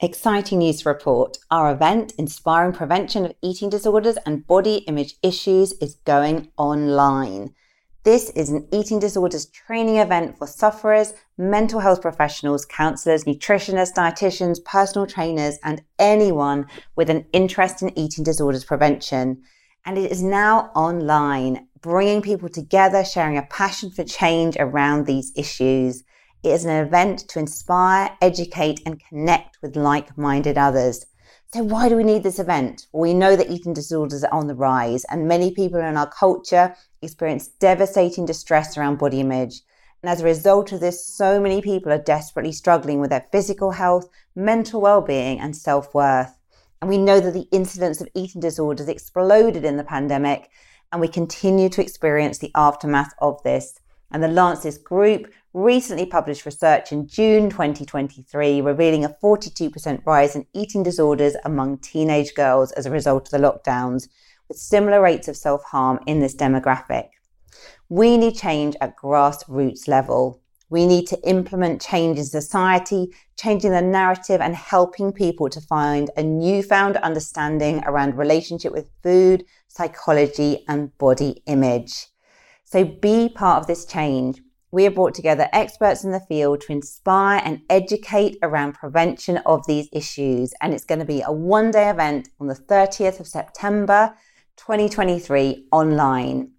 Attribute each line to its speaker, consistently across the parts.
Speaker 1: Exciting news to report. Our event, Inspiring Prevention of Eating Disorders and Body Image Issues, is going online. This is an eating disorders training event for sufferers, mental health professionals, counselors, nutritionists, dietitians, personal trainers, and anyone with an interest in eating disorders prevention. And it is now online, bringing people together, sharing a passion for change around these issues. It is an event to inspire, educate, and connect with like minded others. So, why do we need this event? Well, we know that eating disorders are on the rise, and many people in our culture experience devastating distress around body image. And as a result of this, so many people are desperately struggling with their physical health, mental well being, and self worth. And we know that the incidence of eating disorders exploded in the pandemic, and we continue to experience the aftermath of this. And the Lancet Group recently published research in June 2023 revealing a 42% rise in eating disorders among teenage girls as a result of the lockdowns, with similar rates of self harm in this demographic. We need change at grassroots level. We need to implement change in society, changing the narrative and helping people to find a newfound understanding around relationship with food, psychology, and body image. So be part of this change we have brought together experts in the field to inspire and educate around prevention of these issues. And it's going to be a one day event on the 30th of September 2023 online.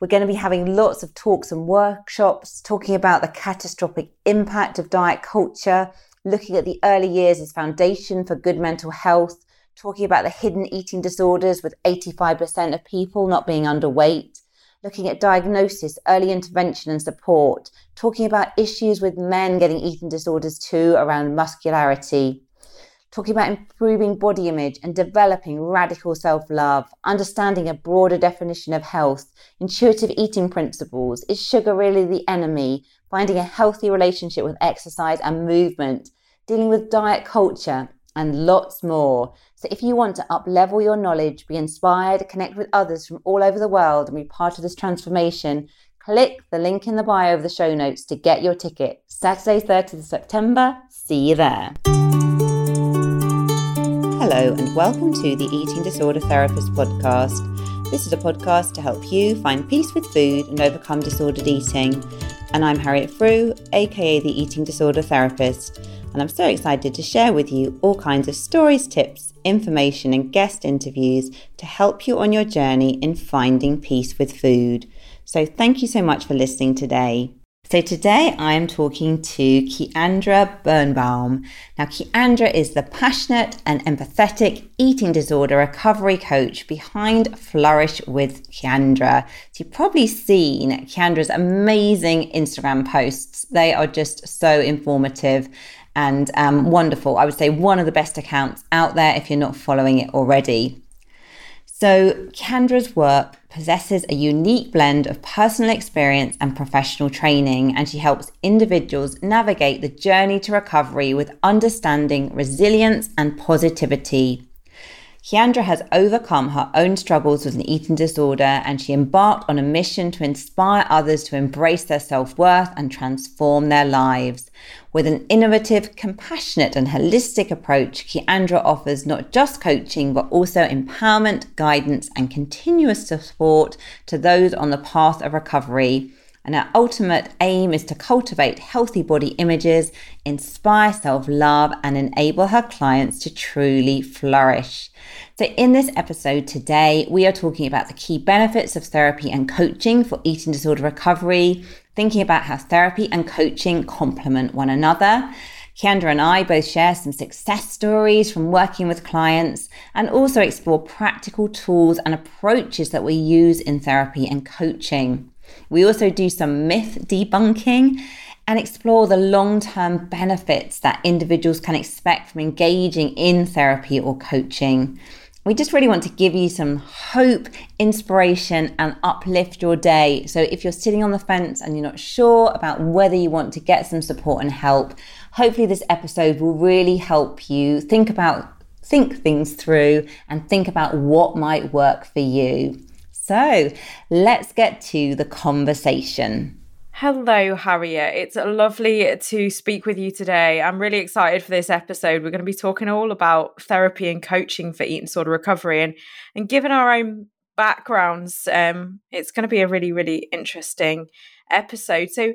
Speaker 1: We're going to be having lots of talks and workshops talking about the catastrophic impact of diet culture, looking at the early years as foundation for good mental health, talking about the hidden eating disorders with 85% of people not being underweight looking at diagnosis, early intervention and support, talking about issues with men getting eating disorders too around muscularity, talking about improving body image and developing radical self love, understanding a broader definition of health, intuitive eating principles. Is sugar really the enemy? Finding a healthy relationship with exercise and movement, dealing with diet culture, and lots more. So if you want to up-level your knowledge, be inspired, connect with others from all over the world and be part of this transformation, click the link in the bio of the show notes to get your ticket. Saturday, 30th September. See you there. Hello and welcome to the Eating Disorder Therapist podcast. This is a podcast to help you find peace with food and overcome disordered eating. And I'm Harriet Frew, aka the Eating Disorder Therapist and I'm so excited to share with you all kinds of stories, tips, information, and guest interviews to help you on your journey in finding peace with food. So, thank you so much for listening today. So, today I am talking to Ciandra Birnbaum. Now, Ciandra is the passionate and empathetic eating disorder recovery coach behind Flourish with Ciandra. So, you've probably seen Ciandra's amazing Instagram posts, they are just so informative and um, wonderful. I would say one of the best accounts out there if you're not following it already. So, Kendra's work possesses a unique blend of personal experience and professional training, and she helps individuals navigate the journey to recovery with understanding, resilience, and positivity. Ciandra has overcome her own struggles with an eating disorder and she embarked on a mission to inspire others to embrace their self worth and transform their lives. With an innovative, compassionate, and holistic approach, Ciandra offers not just coaching but also empowerment, guidance, and continuous support to those on the path of recovery. And our ultimate aim is to cultivate healthy body images, inspire self love, and enable her clients to truly flourish. So, in this episode today, we are talking about the key benefits of therapy and coaching for eating disorder recovery, thinking about how therapy and coaching complement one another. Ciandra and I both share some success stories from working with clients and also explore practical tools and approaches that we use in therapy and coaching. We also do some myth debunking and explore the long term benefits that individuals can expect from engaging in therapy or coaching. We just really want to give you some hope, inspiration, and uplift your day. So, if you're sitting on the fence and you're not sure about whether you want to get some support and help, hopefully, this episode will really help you think about think things through and think about what might work for you. So let's get to the conversation.
Speaker 2: Hello, Harriet. It's lovely to speak with you today. I'm really excited for this episode. We're going to be talking all about therapy and coaching for eating disorder recovery. And, and given our own backgrounds, um, it's going to be a really, really interesting episode. So,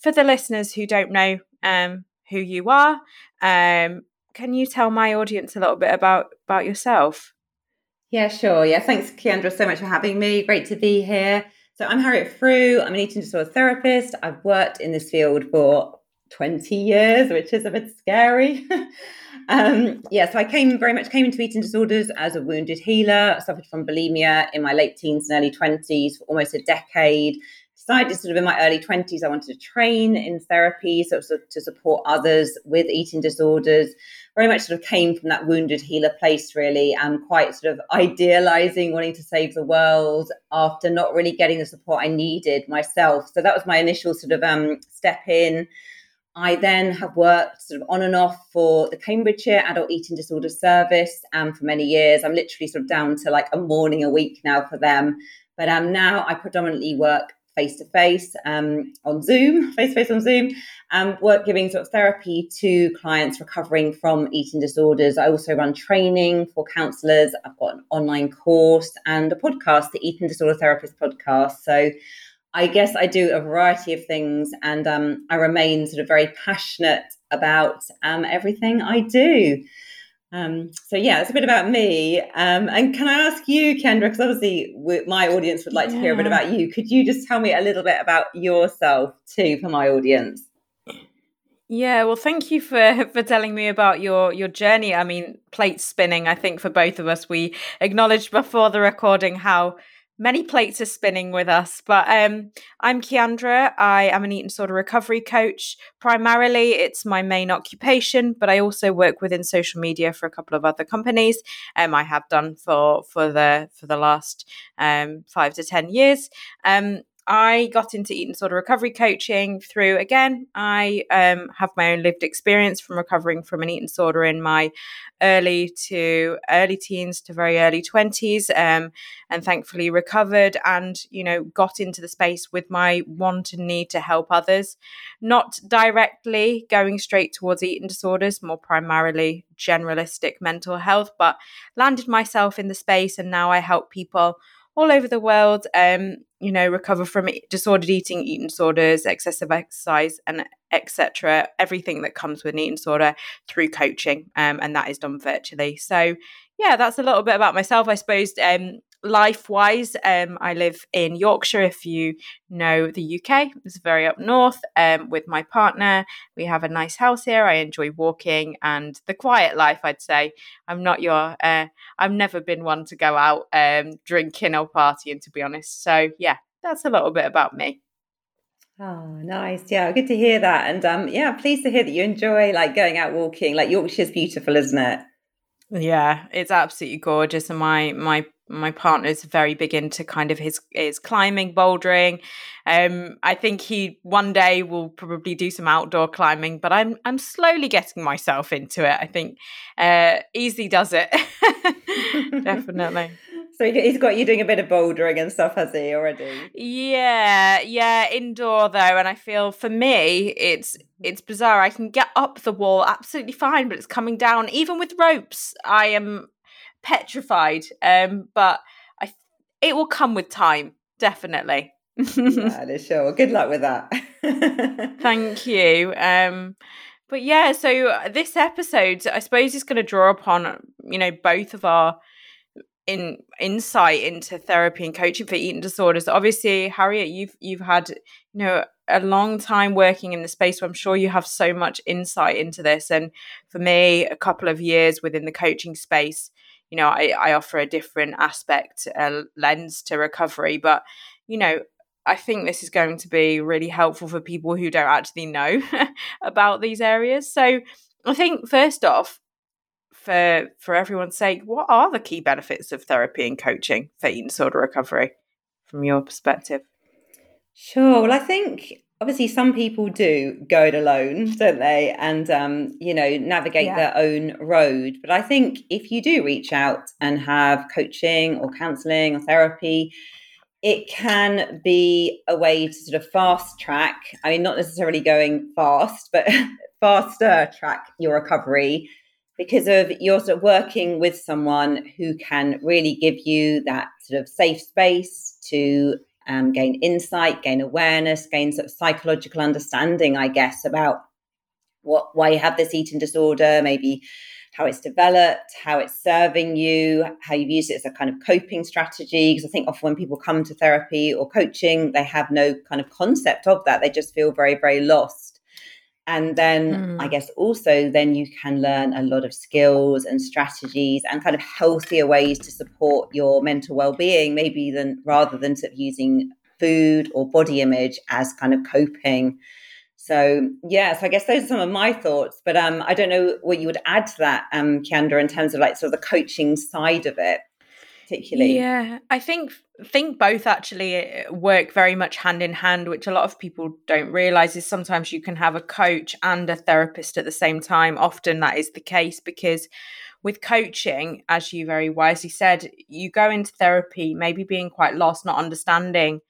Speaker 2: for the listeners who don't know um, who you are, um, can you tell my audience a little bit about, about yourself?
Speaker 1: Yeah, sure. Yeah, thanks, Ciandra, so much for having me. Great to be here. So I'm Harriet Frew. I'm an eating disorder therapist. I've worked in this field for 20 years, which is a bit scary. um, yeah, so I came very much came into eating disorders as a wounded healer. I suffered from bulimia in my late teens and early 20s for almost a decade. I decided sort of in my early 20s, I wanted to train in therapy, so, so to support others with eating disorders very much sort of came from that wounded healer place, really, and quite sort of idealizing wanting to save the world after not really getting the support I needed myself. So that was my initial sort of um, step in. I then have worked sort of on and off for the Cambridgeshire Adult Eating Disorder Service um, for many years. I'm literally sort of down to like a morning a week now for them. But um, now I predominantly work face to face on Zoom, face to face on Zoom, and work giving sort of therapy to clients recovering from eating disorders. I also run training for counsellors. I've got an online course and a podcast, the Eating Disorder Therapist podcast. So I guess I do a variety of things, and um, I remain sort of very passionate about um, everything I do. Um, so yeah, it's a bit about me. Um, and can I ask you, Kendra, because obviously my audience would like yeah. to hear a bit about you. Could you just tell me a little bit about yourself too for my audience?
Speaker 2: Yeah, well, thank you for for telling me about your your journey. I mean, plate spinning. I think for both of us, we acknowledged before the recording how many plates are spinning with us. But um, I'm Ciandra. I am an eating disorder recovery coach. Primarily, it's my main occupation, but I also work within social media for a couple of other companies. Um, I have done for for the for the last um, five to ten years. Um, I got into eating disorder recovery coaching through, again, I um, have my own lived experience from recovering from an eating disorder in my early to early teens to very early 20s um, and thankfully recovered and, you know, got into the space with my want and need to help others. Not directly going straight towards eating disorders, more primarily generalistic mental health, but landed myself in the space and now I help people all over the world, um, you know, recover from disordered eating, eating disorders, excessive exercise, and etc. Everything that comes with an eating disorder through coaching, um, and that is done virtually. So, yeah, that's a little bit about myself, I suppose. Um, life wise, um, I live in Yorkshire. If you know the UK, it's very up north. Um, with my partner, we have a nice house here. I enjoy walking and the quiet life. I'd say I'm not your. Uh, I've never been one to go out um, drinking or partying, to be honest. So yeah, that's a little bit about me.
Speaker 1: Oh, nice. Yeah, good to hear that. And um, yeah, pleased to hear that you enjoy like going out walking. Like Yorkshire's beautiful, isn't it?
Speaker 2: Yeah, it's absolutely gorgeous. And my my my partner is very big into kind of his his climbing, bouldering. Um, I think he one day will probably do some outdoor climbing, but I'm I'm slowly getting myself into it. I think uh, easy does it, definitely.
Speaker 1: So he's got you doing a bit of bouldering and stuff, has he already?
Speaker 2: Yeah, yeah, indoor though, and I feel for me it's it's bizarre. I can get up the wall absolutely fine, but it's coming down even with ropes. I am petrified. Um, but I, it will come with time, definitely.
Speaker 1: yeah, sure. Good luck with that.
Speaker 2: Thank you. Um, but yeah, so uh, this episode, I suppose, is going to draw upon you know both of our in insight into therapy and coaching for eating disorders. Obviously, Harriet, you've you've had you know a long time working in the space, so I'm sure you have so much insight into this. And for me, a couple of years within the coaching space, you know, I, I offer a different aspect, a lens to recovery. But, you know, I think this is going to be really helpful for people who don't actually know about these areas. So I think first off, for for everyone's sake, what are the key benefits of therapy and coaching for eating disorder recovery from your perspective?
Speaker 1: Sure. Well, I think obviously some people do go it alone don't they and um, you know navigate yeah. their own road but i think if you do reach out and have coaching or counseling or therapy it can be a way to sort of fast track. I mean, not necessarily going fast, but faster track your recovery because of you're sort of working with someone who can really give you that sort of safe space to um, gain insight, gain awareness, gain sort of psychological understanding, I guess, about what why you have this eating disorder, maybe how it's developed, how it's serving you, how you've used it as a kind of coping strategy. Because I think often when people come to therapy or coaching, they have no kind of concept of that. They just feel very, very lost. And then mm. I guess also then you can learn a lot of skills and strategies and kind of healthier ways to support your mental well-being, maybe than rather than sort of using food or body image as kind of coping so yeah so I guess those are some of my thoughts. But um, I don't know what you would add to that, um, Ciandra, in terms of like sort of the coaching side of it, particularly.
Speaker 2: Yeah, I think think both actually uh, work very much hand in hand, which a lot of people don't realize is sometimes you can have a coach and a therapist at the same time. Often that is the case because with coaching, as you very wisely said, you go into therapy maybe being quite lost, not understanding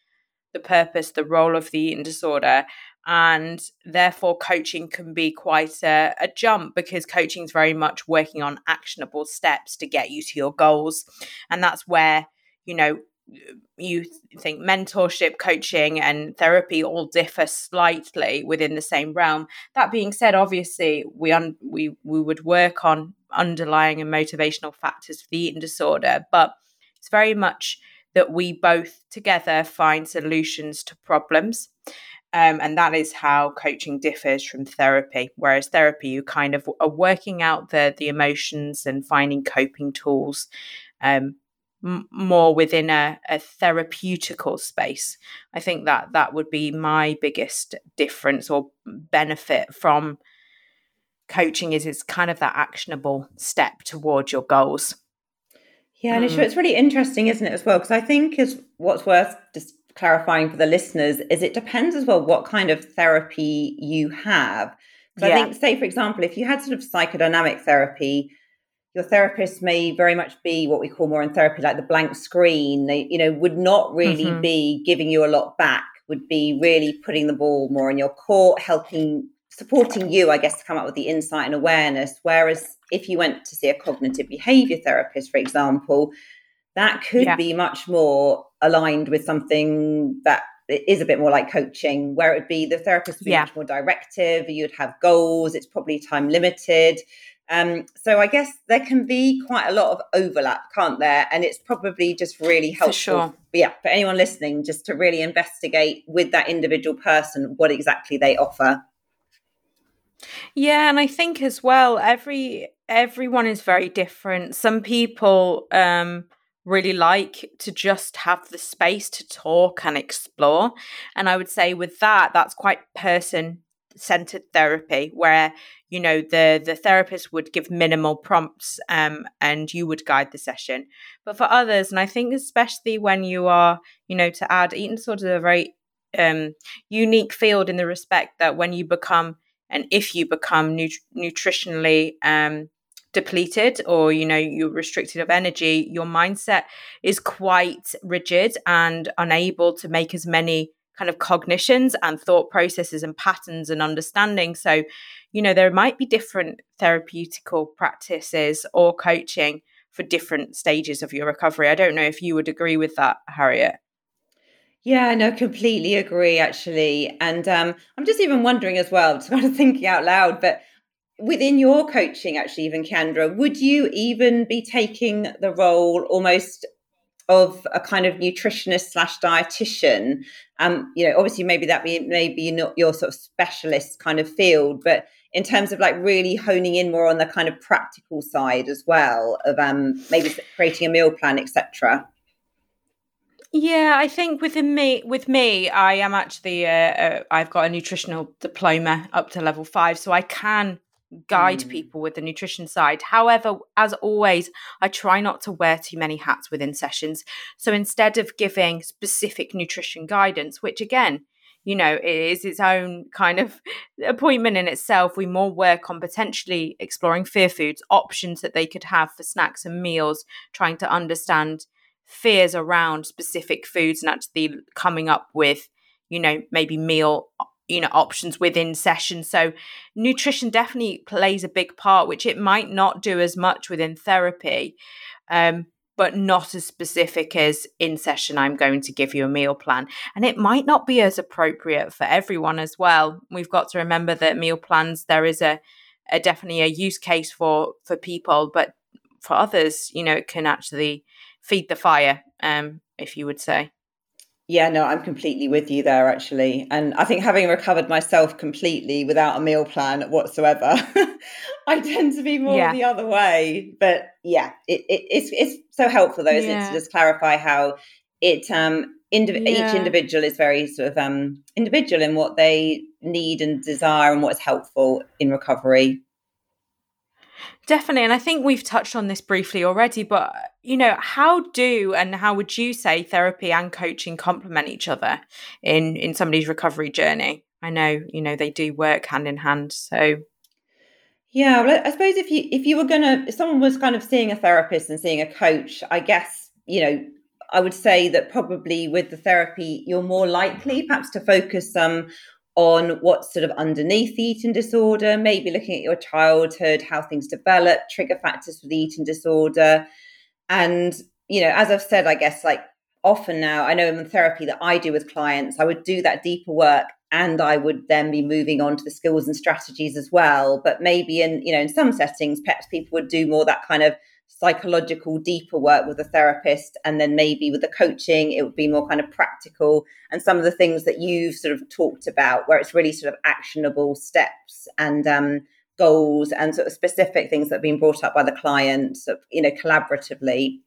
Speaker 2: the purpose, the role of the eating disorder, and therefore coaching can be quite a, a, jump because coaching is very much working on actionable steps to get you to your goals. And that's where you know you think mentorship coaching and therapy all differ slightly within the same realm. That being said obviously we un- we we would work on underlying and motivational factors for the eating disorder but it's very much that we both together find solutions to problems um, and that is how coaching differs from therapy. Whereas therapy, you kind of are working out the the emotions and finding coping tools um, m- more within a, a therapeutical space. I think that that would be my biggest difference or benefit from coaching is it's kind of that actionable step towards your goals.
Speaker 1: Yeah, and mm. it's really interesting, isn't it, as well? Because I think is what's worth just clarifying for the listeners is it depends as well what kind of therapy you have. So yeah. I think, say, for example, if you had sort of psychodynamic therapy, your therapist may very much be what we call more in therapy like the blank screen. They, you know, would not really mm-hmm. be giving you a lot back, would be really putting the ball more in your court, helping, supporting you, I guess, to come up with the insight and awareness. Whereas if you went to see a cognitive behavior therapist, for example, that could yeah. be much more aligned with something that is a bit more like coaching, where it would be the therapist would be yeah. much more directive, you'd have goals, it's probably time limited. Um, so I guess there can be quite a lot of overlap, can't there? And it's probably just really helpful. For
Speaker 2: sure.
Speaker 1: Yeah, for anyone listening, just to really investigate with that individual person what exactly they offer.
Speaker 2: Yeah, and I think as well, every everyone is very different. Some people um really like to just have the space to talk and explore. And I would say with that, that's quite person centered therapy where you know the the therapist would give minimal prompts um and you would guide the session but for others and i think especially when you are you know to add eating sort of a very um unique field in the respect that when you become and if you become nut- nutritionally um depleted or you know you're restricted of energy your mindset is quite rigid and unable to make as many kind of cognitions and thought processes and patterns and understanding. So you know there might be different therapeutical practices or coaching for different stages of your recovery. I don't know if you would agree with that harriet.
Speaker 1: Yeah, no, completely agree, actually. And um, I'm just even wondering as well, just kind of thinking out loud, but within your coaching, actually, even Ciandra, would you even be taking the role almost of a kind of nutritionist slash dietitian? Um, you know, obviously, maybe that be maybe not your sort of specialist kind of field, but in terms of like really honing in more on the kind of practical side as well of um, maybe creating a meal plan, etc.
Speaker 2: Yeah, I think within me, with me, I am actually, uh, uh, I've got a nutritional diploma up to level five, so I can guide mm. people with the nutrition side. However, as always, I try not to wear too many hats within sessions. So instead of giving specific nutrition guidance, which again, you know, is its own kind of appointment in itself, we more work on potentially exploring fear foods, options that they could have for snacks and meals, trying to understand fears around specific foods and actually coming up with you know maybe meal you know options within sessions so nutrition definitely plays a big part which it might not do as much within therapy um, but not as specific as in session i'm going to give you a meal plan. And it might not be as appropriate for everyone as well. We've got to remember that meal plans there is a, a definitely a use case for for people but for others you know it can actually feed the fire, um, if you would say.
Speaker 1: Yeah, no, I'm completely with you there, actually. And I think having recovered myself completely without a meal plan whatsoever, I tend to be more yeah. the other way. But yeah, it, it, it's it's so helpful though, isn't yeah. it, to just clarify how it um indiv- yeah. each individual is very sort of um individual in what they need and desire and what is helpful in recovery.
Speaker 2: Definitely. And I think we've touched on this briefly already, but, you know, how do and how would you say therapy and coaching complement each other in, in somebody's recovery journey? I know, you know, they do work hand in hand. So
Speaker 1: yeah, well, I suppose if you if you were gonna if someone was kind of seeing a therapist and seeing a coach, I guess, you know, I would say that probably with the therapy, you're more likely perhaps to focus um, on what's sort of underneath the eating disorder, maybe looking at your childhood, how things develop, trigger factors for the eating disorder. And, you know, as I've said, I guess like often now, I know in the therapy that I do with clients, I would do that deeper work and I would then be moving on to the skills and strategies as well. But maybe in, you know, in some settings, perhaps people would do more that kind of psychological, deeper work with a therapist. And then maybe with the coaching, it would be more kind of practical and some of the things that you've sort of talked about, where it's really sort of actionable steps and um, goals and sort of specific things that have been brought up by the client, you know, collaboratively.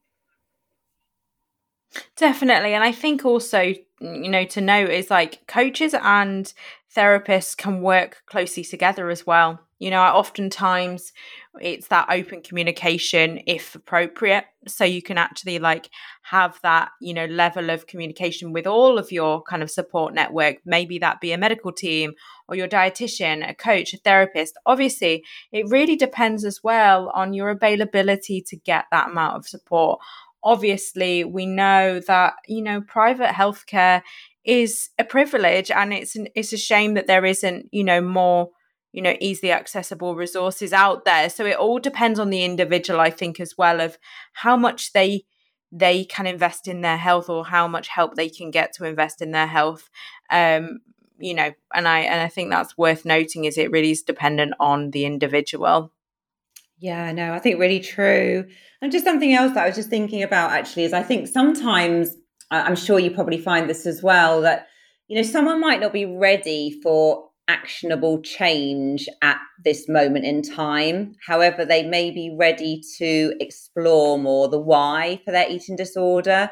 Speaker 2: Definitely. And I think also, you know, to note is like coaches and therapists can work closely together as well. You know, oftentimes it's that open communication if appropriate. So you can actually like have that, you know, level of communication with all of your kind of support network. Maybe that be a medical team or your dietitian, a coach, a therapist. Obviously, it really depends as well on your availability to get that amount of support. Obviously, we know that, you know, private healthcare is a privilege and it's an, it's a shame that there isn't, you know, more you know easily accessible resources out there. So it all depends on the individual i think as well of how much they they can invest in their health or how much help they can get to invest in their health. Um you know and i and i think that's worth noting is it really is dependent on the individual.
Speaker 1: Yeah no i think really true. And just something else that i was just thinking about actually is i think sometimes i'm sure you probably find this as well that you know someone might not be ready for actionable change at this moment in time. However, they may be ready to explore more the why for their eating disorder.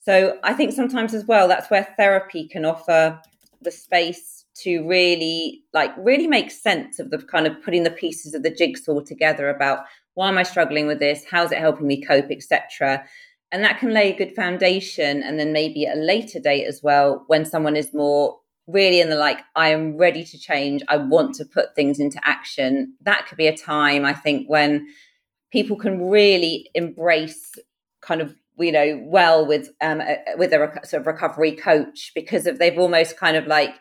Speaker 1: So I think sometimes as well, that's where therapy can offer the space to really like really make sense of the kind of putting the pieces of the jigsaw together about why am I struggling with this? How's it helping me cope, etc. And that can lay a good foundation. And then maybe at a later date as well, when someone is more really in the like i am ready to change i want to put things into action. That could be a time i think when people can really embrace kind of you know well with um a, with a rec- sort of recovery coach because of they've almost kind of like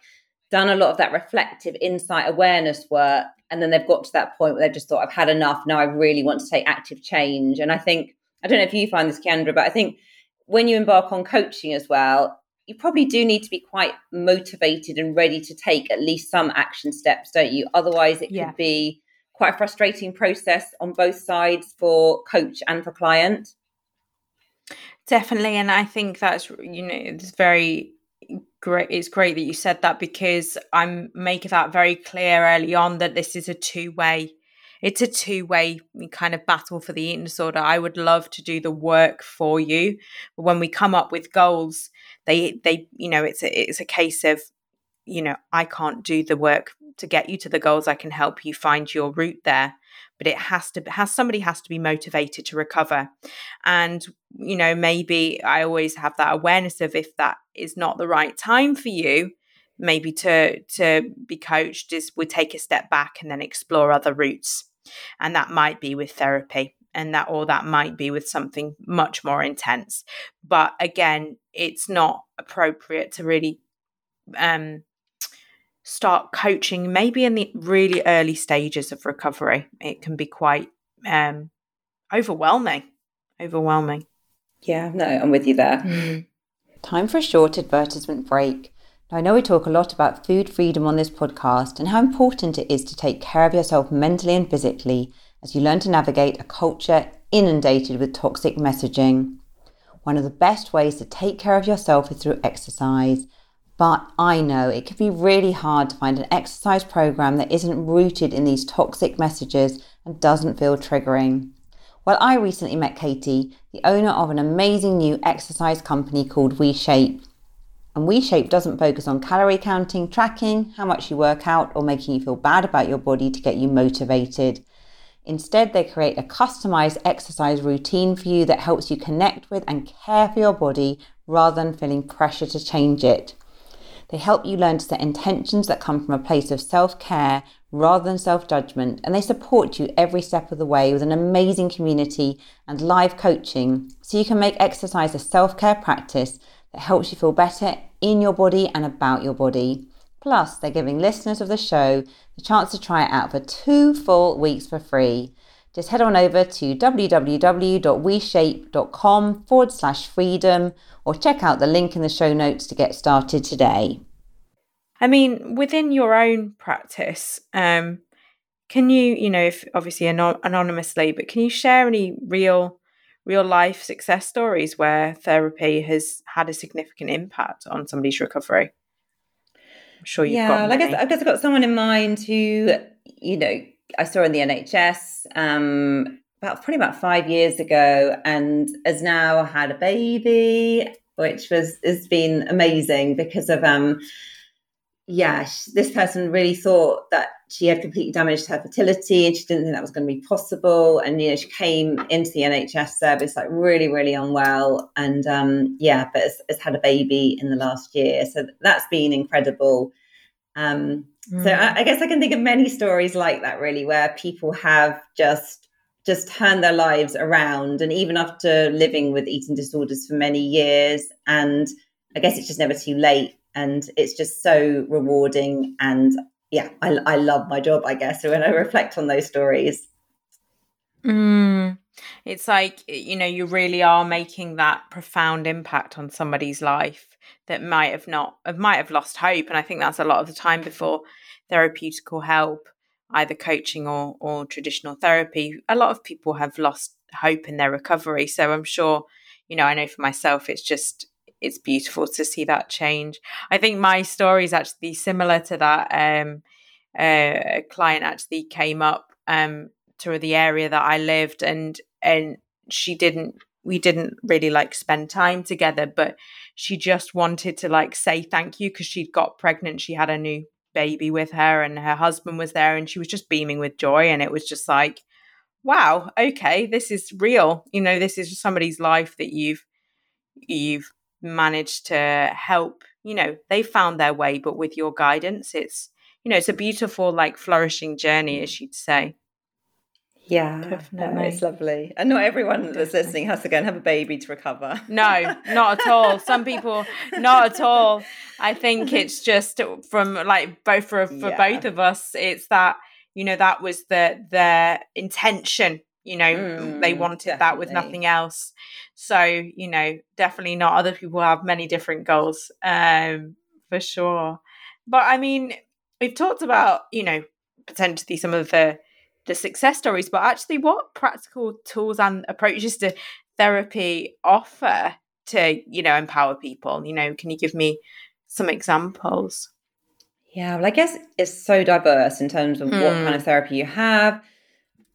Speaker 1: done a lot of that reflective insight awareness work and then they've got to that point where they've just thought i've had enough. Now i really want to take active change. And i think i don't know if you find this Ciandra but i think when you embark on coaching as well you probably do need to be quite motivated and ready to take at least some action steps, don't you? Otherwise, it yeah. could be quite a frustrating process on both sides for coach and for client.
Speaker 2: Definitely, and I think that's you know it's very great. It's great that you said that because I'm making that very clear early on that this is a two way it's a two way kind of battle for the eating disorder. I would love to do the work for you, but when we come up with goals, they they you know it's a, it's a case of you know I can't do the work to get you to the goals. I can help you find your route there, but it has to has somebody has to be motivated to recover, and you know maybe I always have that awareness of if that is not the right time for you maybe to to be coached is we take a step back and then explore other routes. And that might be with therapy and that or that might be with something much more intense. But again it's not appropriate to really um start coaching maybe in the really early stages of recovery. It can be quite um overwhelming overwhelming.
Speaker 1: Yeah no i'm with you there. Mm. time for a short advertisement break. Now, I know we talk a lot about food freedom on this podcast and how important it is to take care of yourself mentally and physically as you learn to navigate a culture inundated with toxic messaging. One of the best ways to take care of yourself is through exercise. But I know it can be really hard to find an exercise program that isn't rooted in these toxic messages and doesn't feel triggering. Well, I recently met Katie, the owner of an amazing new exercise company called WeShape. And WeShape doesn't focus on calorie counting, tracking, how much you work out, or making you feel bad about your body to get you motivated. Instead, they create a customized exercise routine for you that helps you connect with and care for your body rather than feeling pressure to change it. They help you learn to set intentions that come from a place of self care rather than self judgment, and they support you every step of the way with an amazing community and live coaching so you can make exercise a self care practice that helps you feel better in your body and about your body. Plus, they're giving listeners of the show the chance to try it out for two full weeks for free. Just head on over to www.weshape.com forward slash freedom or check out the link in the show notes to get started today.
Speaker 2: I mean, within your own practice, um, can you, you know, if obviously anon- anonymously, but can you share any real, real life success stories where therapy has had a significant impact on somebody's recovery? Sure you've
Speaker 1: yeah,
Speaker 2: got.
Speaker 1: Yeah, I guess I guess I've got someone in mind who, you know, I saw in the NHS um, about probably about five years ago, and has now had a baby, which was has been amazing because of um, yeah, this person really thought that she had completely damaged her fertility and she didn't think that was going to be possible. And, you know, she came into the NHS service like really, really unwell. And, um, yeah, but has, has had a baby in the last year. So that's been incredible. Um, mm. So I, I guess I can think of many stories like that, really, where people have just just turned their lives around and even after living with eating disorders for many years and i guess it's just never too late and it's just so rewarding and yeah I, I love my job i guess when i reflect on those stories.
Speaker 2: Mm, it's like you know you really are making that profound impact on somebody's life that might have not might have lost hope and i think that's a lot of the time before therapeutical help either coaching or or traditional therapy a lot of people have lost hope in their recovery. So i'm sure you know i know for myself it's just it's beautiful to see that change. I think my story is actually similar to that. Um, uh, a client actually came up um, to the area that I lived, and and she didn't. We didn't really like spend time together, but she just wanted to like say thank you because she'd got pregnant. She had a new baby with her, and her husband was there, and she was just beaming with joy. And it was just like, wow, okay, this is real. You know, this is somebody's life that you've you've managed to help you know they found their way but with your guidance it's you know it's a beautiful like flourishing journey as you'd say.
Speaker 1: Yeah uh, definitely. it's lovely. And not everyone definitely. that's listening has to go and have a baby to recover.
Speaker 2: No not at all. Some people not at all. I think it's just from like both for for yeah. both of us it's that you know that was the their intention you know mm, they wanted definitely. that with nothing else so you know definitely not other people have many different goals um for sure but i mean we've talked about you know potentially some of the the success stories but actually what practical tools and approaches to therapy offer to you know empower people you know can you give me some examples
Speaker 1: yeah well i guess it's so diverse in terms of what kind hmm. of therapy you have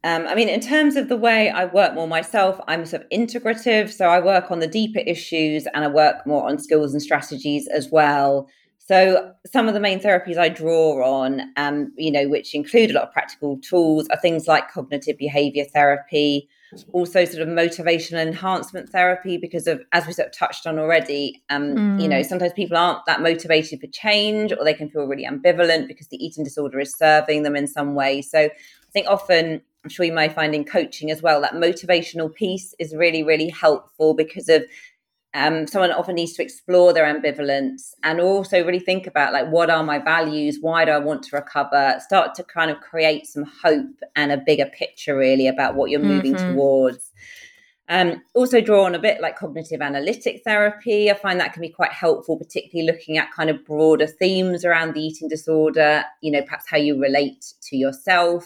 Speaker 1: um, I mean, in terms of the way I work more myself, I'm sort of integrative. So I work on the deeper issues and I work more on skills and strategies as well. So some of the main therapies I draw on, um, you know, which include a lot of practical tools, are things like cognitive behavior therapy, also sort of motivational enhancement therapy, because of as we sort of touched on already, um, mm. you know, mm. sometimes people aren't that motivated for change, or they can feel really ambivalent because the eating disorder is serving them in some way. So I think often I'm sure you might find in coaching as well, that motivational piece is really, really helpful because of um, someone often needs to explore their ambivalence and also really think about like what are my values? Why do i want to recover? Start to kind of create some hope and a bigger picture really about what you're moving mm-hmm. towards. Um, also draw on a bit like cognitive analytic therapy. I find that can be quite helpful particularly looking at kind of broader themes around the eating disorder you know perhaps how you relate to yourself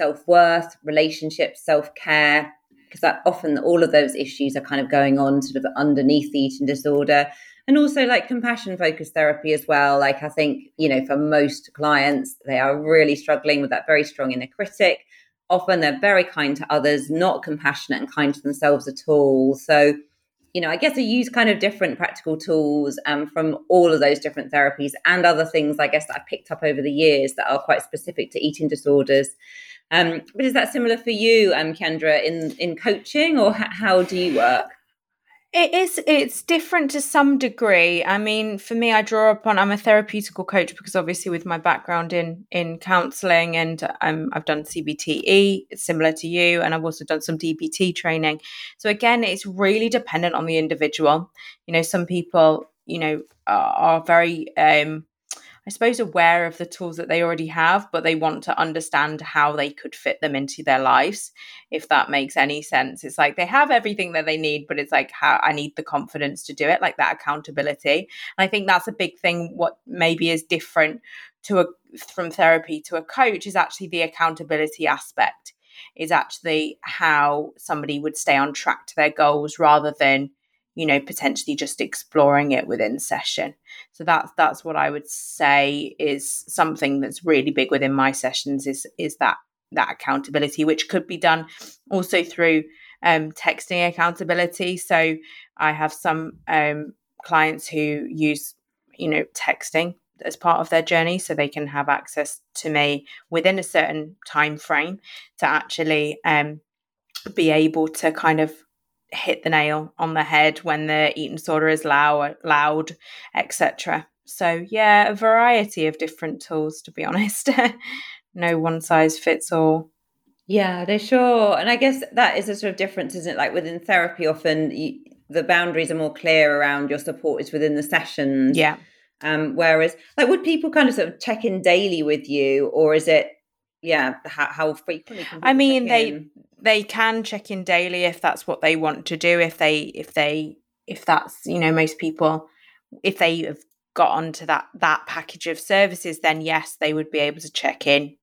Speaker 1: self-worth relationships self-care because that often all of those issues are kind of going on sort of underneath the eating disorder. And also like compassion focused therapy as well. Like i think you know for most clients they are really struggling with that very strong inner critic. Often they're very kind to others not compassionate and kind to themselves at all. So you know i guess i use kind of different practical tools um, from all of those different therapies and other things i guess that I've picked up over the years that are quite specific to eating disorders um, but is that similar for you, um, Kendra, in in coaching, or h- how do you work?
Speaker 2: It is. It's different to some degree. I mean, for me, I draw upon. I'm a therapeutical coach because obviously, with my background in in counselling, and um, I've done CBTE, similar to you, and I've also done some DBT training. So again, it's really dependent on the individual. You know, some people, you know, are, are very um, I suppose, aware of the tools that they already have, but they want to understand how they could fit them into their lives, if that makes any sense. It's like they have everything that they need, but it's like how I need the confidence to do it, like that accountability. And I think that's a big thing. What maybe is different to a from therapy to a coach is actually the accountability aspect is actually how somebody would stay on track to their goals rather than you know potentially just exploring it within session. So that's that's what i would say is something that's really big within my sessions is is that that accountability which could be done also through um, texting accountability. So i have some um, clients who use you know texting as part of their journey so they can have access to me within a certain time frame to actually um, be able to kind of hit the nail on the head when the eating disorder is loud, loud, etc. So yeah, a variety of different tools. To be honest, no one size fits all.
Speaker 1: Yeah, they're sure, and I guess that is a sort of difference, isn't it? Like within therapy, often you, the boundaries are more clear around your support is within the sessions.
Speaker 2: Yeah.
Speaker 1: Um, whereas, like, would people kind of sort of check in daily with you, or is it, yeah, how, how frequently?
Speaker 2: I mean, they in? They can check in daily if that's what they want to do if they if they if that's you know most people if they have got onto that that package of services then yes they would be able to check in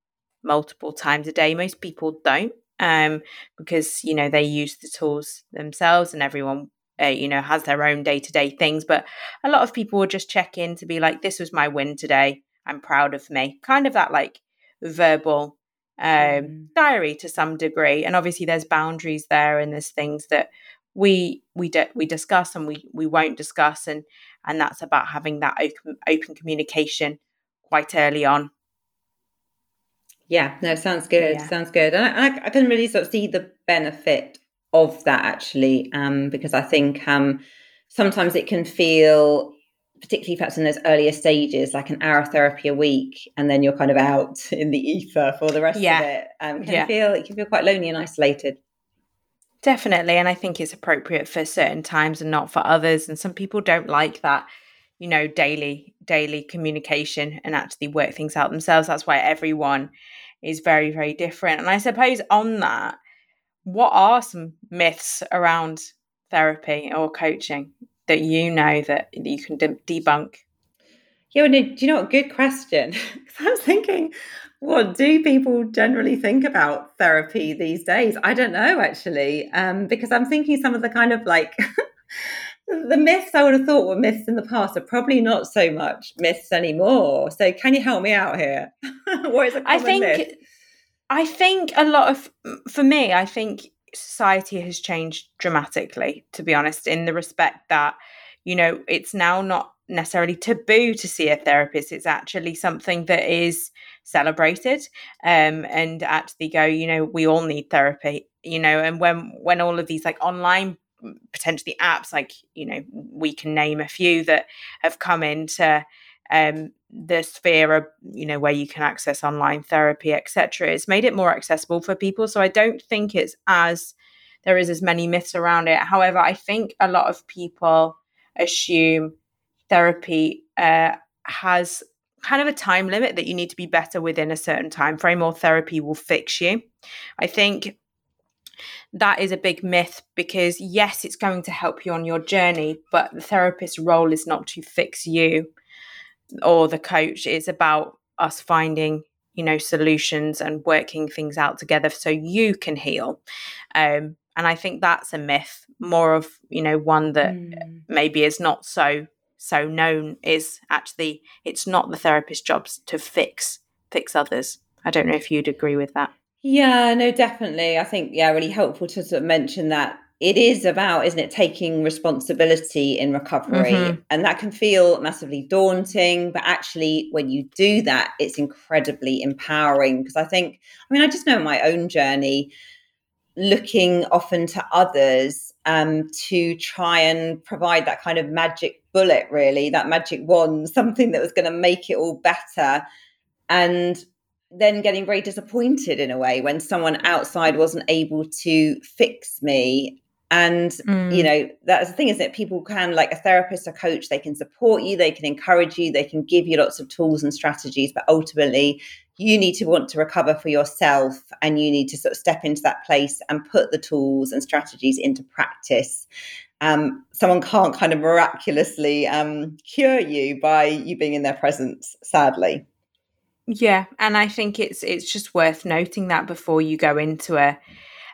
Speaker 2: multiple times a day. Most people don't um because you know they use the tools themselves and everyone uh, you know has their own day-to-day things. But a lot of people will just check in to be like this was my win today. I'm proud of me. Kind of that like verbal um, mm. diary to some degree. And obviously, there's boundaries there, and there's things that we we de- we discuss and we we won't discuss, and and that's about having that open open communication quite early on.
Speaker 1: Yeah, no, sounds good. Yeah. Sounds good, and I, I, can really sort of see the benefit of that actually, um, because I think um, sometimes it can feel particularly perhaps in those earlier stages, like an hour of therapy a week, and then you're kind of out in the ether for the rest yeah. of it, um, can yeah. feel it can feel quite lonely and isolated.
Speaker 2: Definitely, and I think it's appropriate for certain times and not for others. And some people don't like that, you know, daily daily communication and actually work things out themselves. That's why everyone is very very different. And I suppose on that, what are some myths around therapy or coaching? That you know that you can de- debunk?
Speaker 1: Yeah, well, do you know what? Good question. I was thinking, what do people generally think about therapy these days? I don't know actually, um, because I'm thinking some of the kind of like the myths I would have thought were myths in the past are probably not so much myths anymore. So, can you help me out here? what is a common I
Speaker 2: think.
Speaker 1: Myth?
Speaker 2: I think a lot of, for me, I think society has changed dramatically, to be honest, in the respect that, you know, it's now not necessarily taboo to see a therapist. It's actually something that is celebrated um, and actually go, you know, we all need therapy, you know, and when when all of these like online potentially apps like, you know, we can name a few that have come into um, the sphere of you know where you can access online therapy etc it's made it more accessible for people. So i don't think it's as there is as many myths around it. However i think a lot of people assume therapy uh, has kind of a time limit that you need to be better within a certain time frame or therapy will fix you. I think that is a big myth because yes it's going to help you on your journey but the therapist's role is not to fix you or the coach. It's about us finding you know solutions and working things out together so you can heal um, and i think that's a myth more of you know one that mm. maybe is not so so known is actually it's not the therapist's job to fix fix others i don't know if you'd agree with that
Speaker 1: yeah no definitely i think yeah really helpful to sort of mention that it is about, isn't it, taking responsibility in recovery. Mm-hmm. And that can feel massively daunting. But actually, when you do that, it's incredibly empowering. Because I think, I mean, I just know my own journey, looking often to others um, to try and provide that kind of magic bullet, really, that magic wand, something that was going to make it all better. And then getting very disappointed in a way when someone outside wasn't able to fix me and mm. you know that's the thing is that people can like a therapist a coach they can support you they can encourage you they can give you lots of tools and strategies but ultimately you need to want to recover for yourself and you need to sort of step into that place and put the tools and strategies into practice. Um, someone can't kind of miraculously um, cure you by you being in their presence sadly.
Speaker 2: Yeah and i think it's it's just worth noting that before you go into a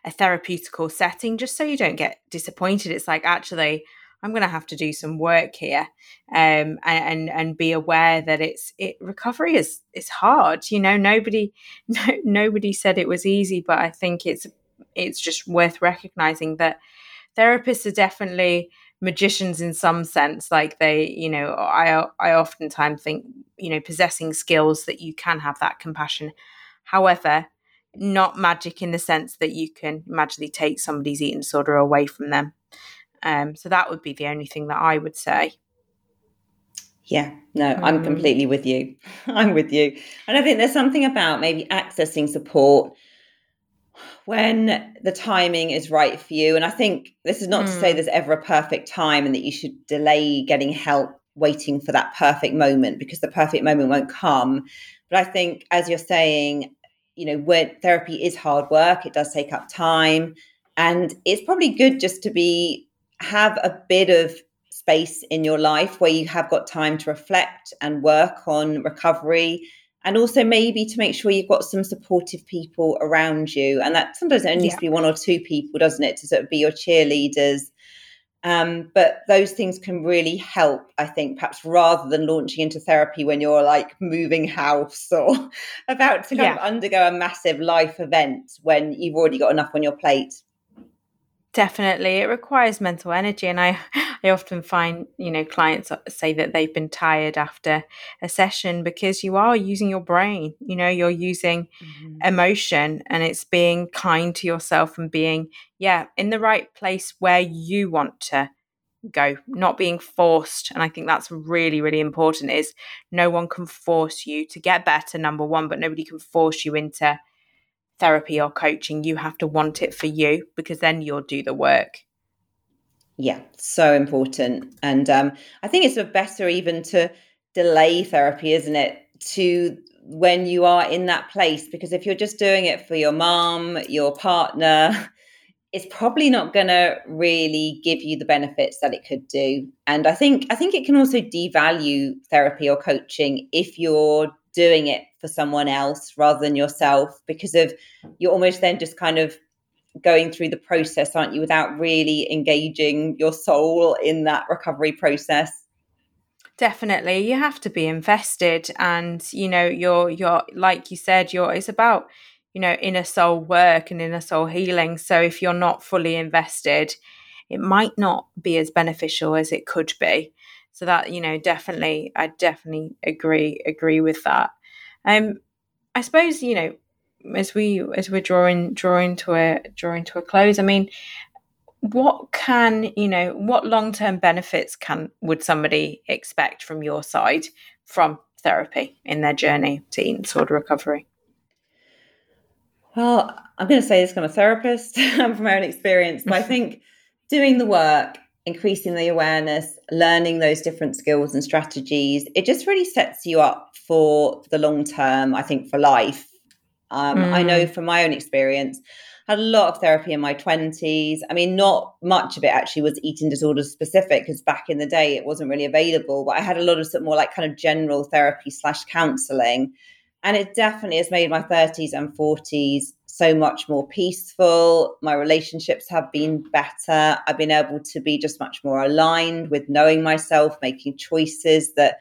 Speaker 2: a therapeutical setting just so you don't get disappointed. It's like actually i'm going to have to do some work here um, and, and be aware that it's it recovery is is hard you know? Nobody no, nobody said it was easy but i think it's it's just worth recognizing that therapists are definitely magicians in some sense. Like they you know i i oftentimes think you know possessing skills that you can have that compassion. However not magic in the sense that you can magically take somebody's eating disorder away from them. Um, so that would be the only thing that I would say.
Speaker 1: Yeah, no, I'm mm. completely with you. I'm with you. And I think there's something about maybe accessing support when the timing is right for you. And I think this is not mm. to say mm. there's ever a perfect time and that you should delay getting help waiting for that perfect moment because the perfect moment won't come. But I think, as you're saying, you know, where therapy is hard work, it does take up time. And it's probably good just to be have a bit of space in your life where you have got time to reflect and work on recovery and also maybe to make sure you've got some supportive people around you and that sometimes it only yeah. needs to be one or two people doesn't it to sort of be your cheerleaders um, but those things can really help, I think, perhaps rather than launching into therapy when you're like moving house or about to yeah. undergo a massive life event when you've already got enough on your plate.
Speaker 2: Definitely, it requires mental energy, and I, I often find you know clients say that they've been tired after a session because you are using your brain. You know, you're using mm-hmm. emotion, and it's being kind to yourself and being yeah in the right place where you want to go, not being forced. And I think that's really really important. Is no one can force you to get better. Number one, but nobody can force you into therapy or coaching, you have to want it for you because then you'll do the work.
Speaker 1: Yeah, so important. And um, I think it's better even to delay therapy, isn't it? To when you are in that place, because if you're just doing it for your mom, your partner, it's probably not going to really give you the benefits that it could do. And I think I think it can also devalue therapy or coaching if you're doing it for someone else rather than yourself because of you're almost then just kind of going through the process aren't you without really engaging your soul in that recovery process?
Speaker 2: Definitely. You have to be invested and you know you're you're like you said you're it's about you know inner soul work and inner soul healing. So if you're not fully invested it might not be as beneficial as it could be so that you know definitely i definitely agree agree with that. Um i suppose you know as we as we're drawing drawing to a drawing to a close i mean what can you know what long-term benefits can would somebody expect from your side from therapy in their journey to eating disorder recovery?
Speaker 1: Well i'm going to say this i'm a therapist from my own experience but i think doing the work increasing the awareness learning those different skills and strategies it just really sets you up for the long term i think for life um, mm. i know mm. from my own experience I had a lot of therapy in my 20s. I mean, not much of it actually was eating disorders specific because back in the day it wasn't really available, but I had a lot of sort of more like kind of general therapy slash counseling. And it definitely has made my 30s and 40s so much more peaceful. My relationships have been better. I've been able to be just much more aligned with knowing myself, making choices that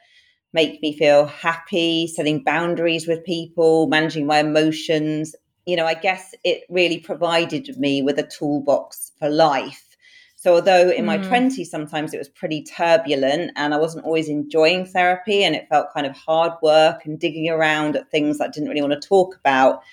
Speaker 1: make me feel happy, setting boundaries with people, managing my emotions, you know, I guess it really provided me with a toolbox for life. So, although in my 20s, mm. sometimes it was pretty turbulent and I wasn't always enjoying therapy and it felt kind of hard work and digging around at things I didn't really want to talk about,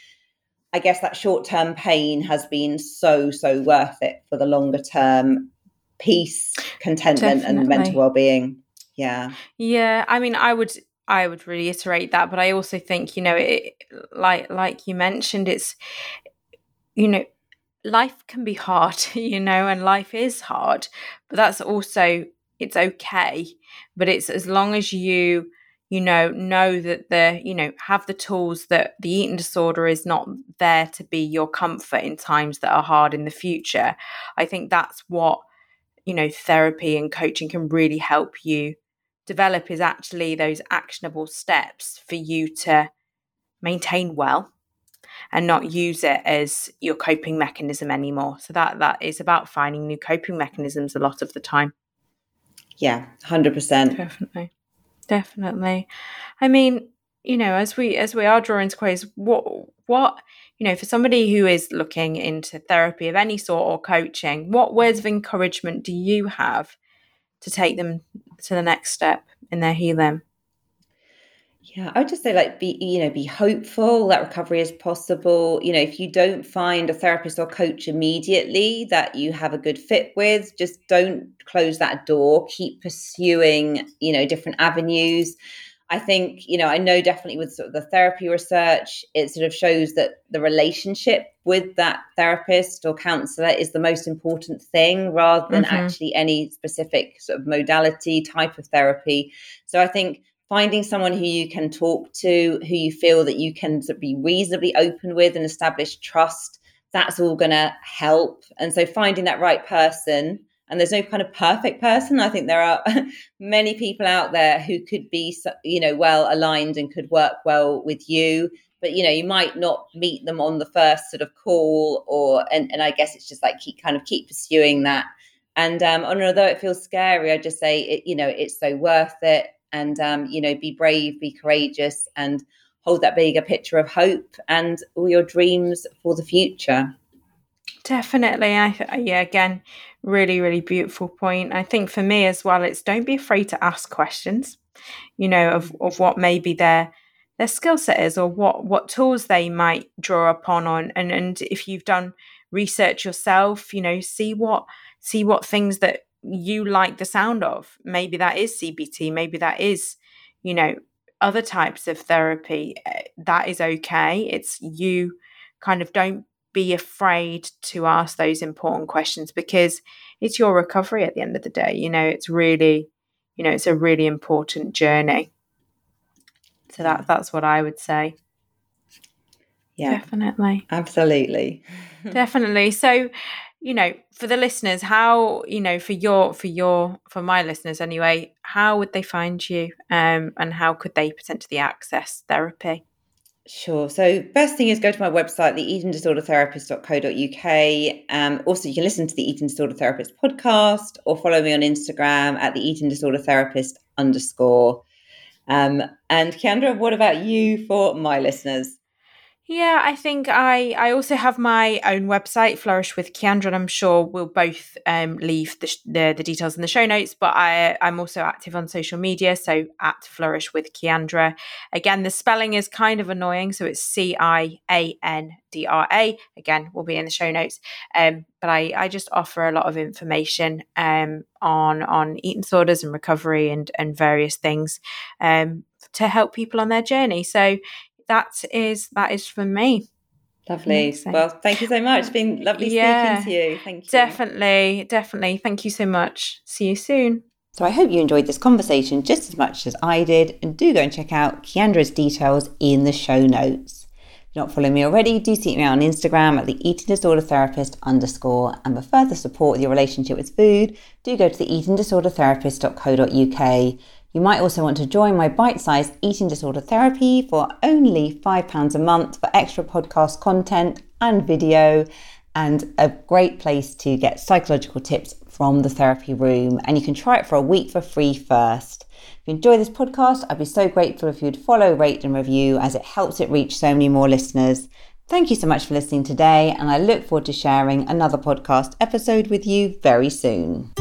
Speaker 1: I guess that short term pain has been so, so worth it for the longer term peace, contentment, Definitely. and mental well being. Yeah.
Speaker 2: Yeah. I mean, I would I would reiterate that, but I also think you know, it, like like you mentioned, it's you know, life can be hard, you know, and life is hard, but that's also it's okay. But it's as long as you you know know that the you know have the tools that the eating disorder is not there to be your comfort in times that are hard in the future i think that's what you know therapy and coaching can really help you develop is actually those actionable steps for you to maintain well and not use it as your coping mechanism anymore. So that that is about finding new coping mechanisms a lot of the time.
Speaker 1: Yeah, 100%.
Speaker 2: Definitely. Definitely. I mean, you know, as we as we are drawing to close, what what you know, for somebody who is looking into therapy of any sort or coaching, what words of encouragement do you have to take them to the next step in their healing?
Speaker 1: Yeah, I would just say like be you know be hopeful that recovery is possible. You know, if you don't find a therapist or coach immediately that you have a good fit with, just don't close that door. Keep pursuing, you know, different avenues. I think, you know, I know definitely with sort of the therapy research, it sort of shows that the relationship with that therapist or counselor is the most important thing rather than mm-hmm. actually any specific sort of modality type of therapy. So I think finding someone who you can talk to, who you feel that you can be reasonably open with and establish trust, that's all going to help. And so finding that right person and there's no kind of perfect person. I think there are many people out there who could be, you know, well aligned and could work well with you. But you know, you might not meet them on the first sort of call, or and, and I guess it's just like keep kind of keep pursuing that. And um, and although it feels scary, I just say it, you know, it's so worth it. And um, you know, be brave, be courageous, and hold that bigger picture of hope and all your dreams for the future.
Speaker 2: Definitely. I yeah, again, really, really beautiful point. I think for me as well, it's don't be afraid to ask questions, you know, of, of what maybe their their skill set is or what what tools they might draw upon on and and if you've done research yourself, you know, see what see what things that you like the sound of. Maybe that is CBT, maybe that is, you know, other types of therapy. Eh, that is okay. It's you kind of don't be afraid to ask those important questions because it's your recovery at the end of the day. You know, it's really, you know, it's a really important journey. So that that's what I would say.
Speaker 1: Yeah.
Speaker 2: Definitely.
Speaker 1: Absolutely.
Speaker 2: Definitely. So, you know, for the listeners, how, you know, for your for your for my listeners anyway, how would they find you? Um and how could they potentially access therapy?
Speaker 1: Sure. So, best thing is go to my website, the eating disorder therapist.co.uk. Um, also, you can listen to the Eating Disorder Therapist podcast or follow me on Instagram at the Eating Disorder Therapist underscore. Um, and Ciandra, what about you for my listeners?
Speaker 2: Yeah, I think I I also have my own website, Flourish with Ciandra, and I'm sure we'll both um, leave the, the, the details in the show notes. But I I'm also active on social media, so at Flourish with Ciandra. Again, the spelling is kind of annoying, so it's C I A N D R A. Again, will be in the show notes. Um, but I I just offer a lot of information um on on eating disorders and recovery and and various things um to help people on their journey. So that is that is for me.
Speaker 1: Lovely. Amazing. Well, thank you so much. It's been lovely yeah, speaking to you. Thank you.
Speaker 2: Definitely, definitely. Thank you so much. See you soon.
Speaker 1: So I hope you enjoyed this conversation just as much as I did, and do go and check out Ciandra's details in the show notes. If you're not following me already, do seek me out on Instagram at the eating disorder therapist underscore. And for further support with your relationship with food, do go to the eatingdisordertherapist.co.uk you might also want to join my bite sized eating disorder therapy for only £5 a month for extra podcast content and video, and a great place to get psychological tips from the therapy room. And you can try it for a week for free first. If you enjoy this podcast, I'd be so grateful if you'd follow, rate, and review as it helps it reach so many more listeners. Thank you so much for listening today, and I look forward to sharing another podcast episode with you very soon.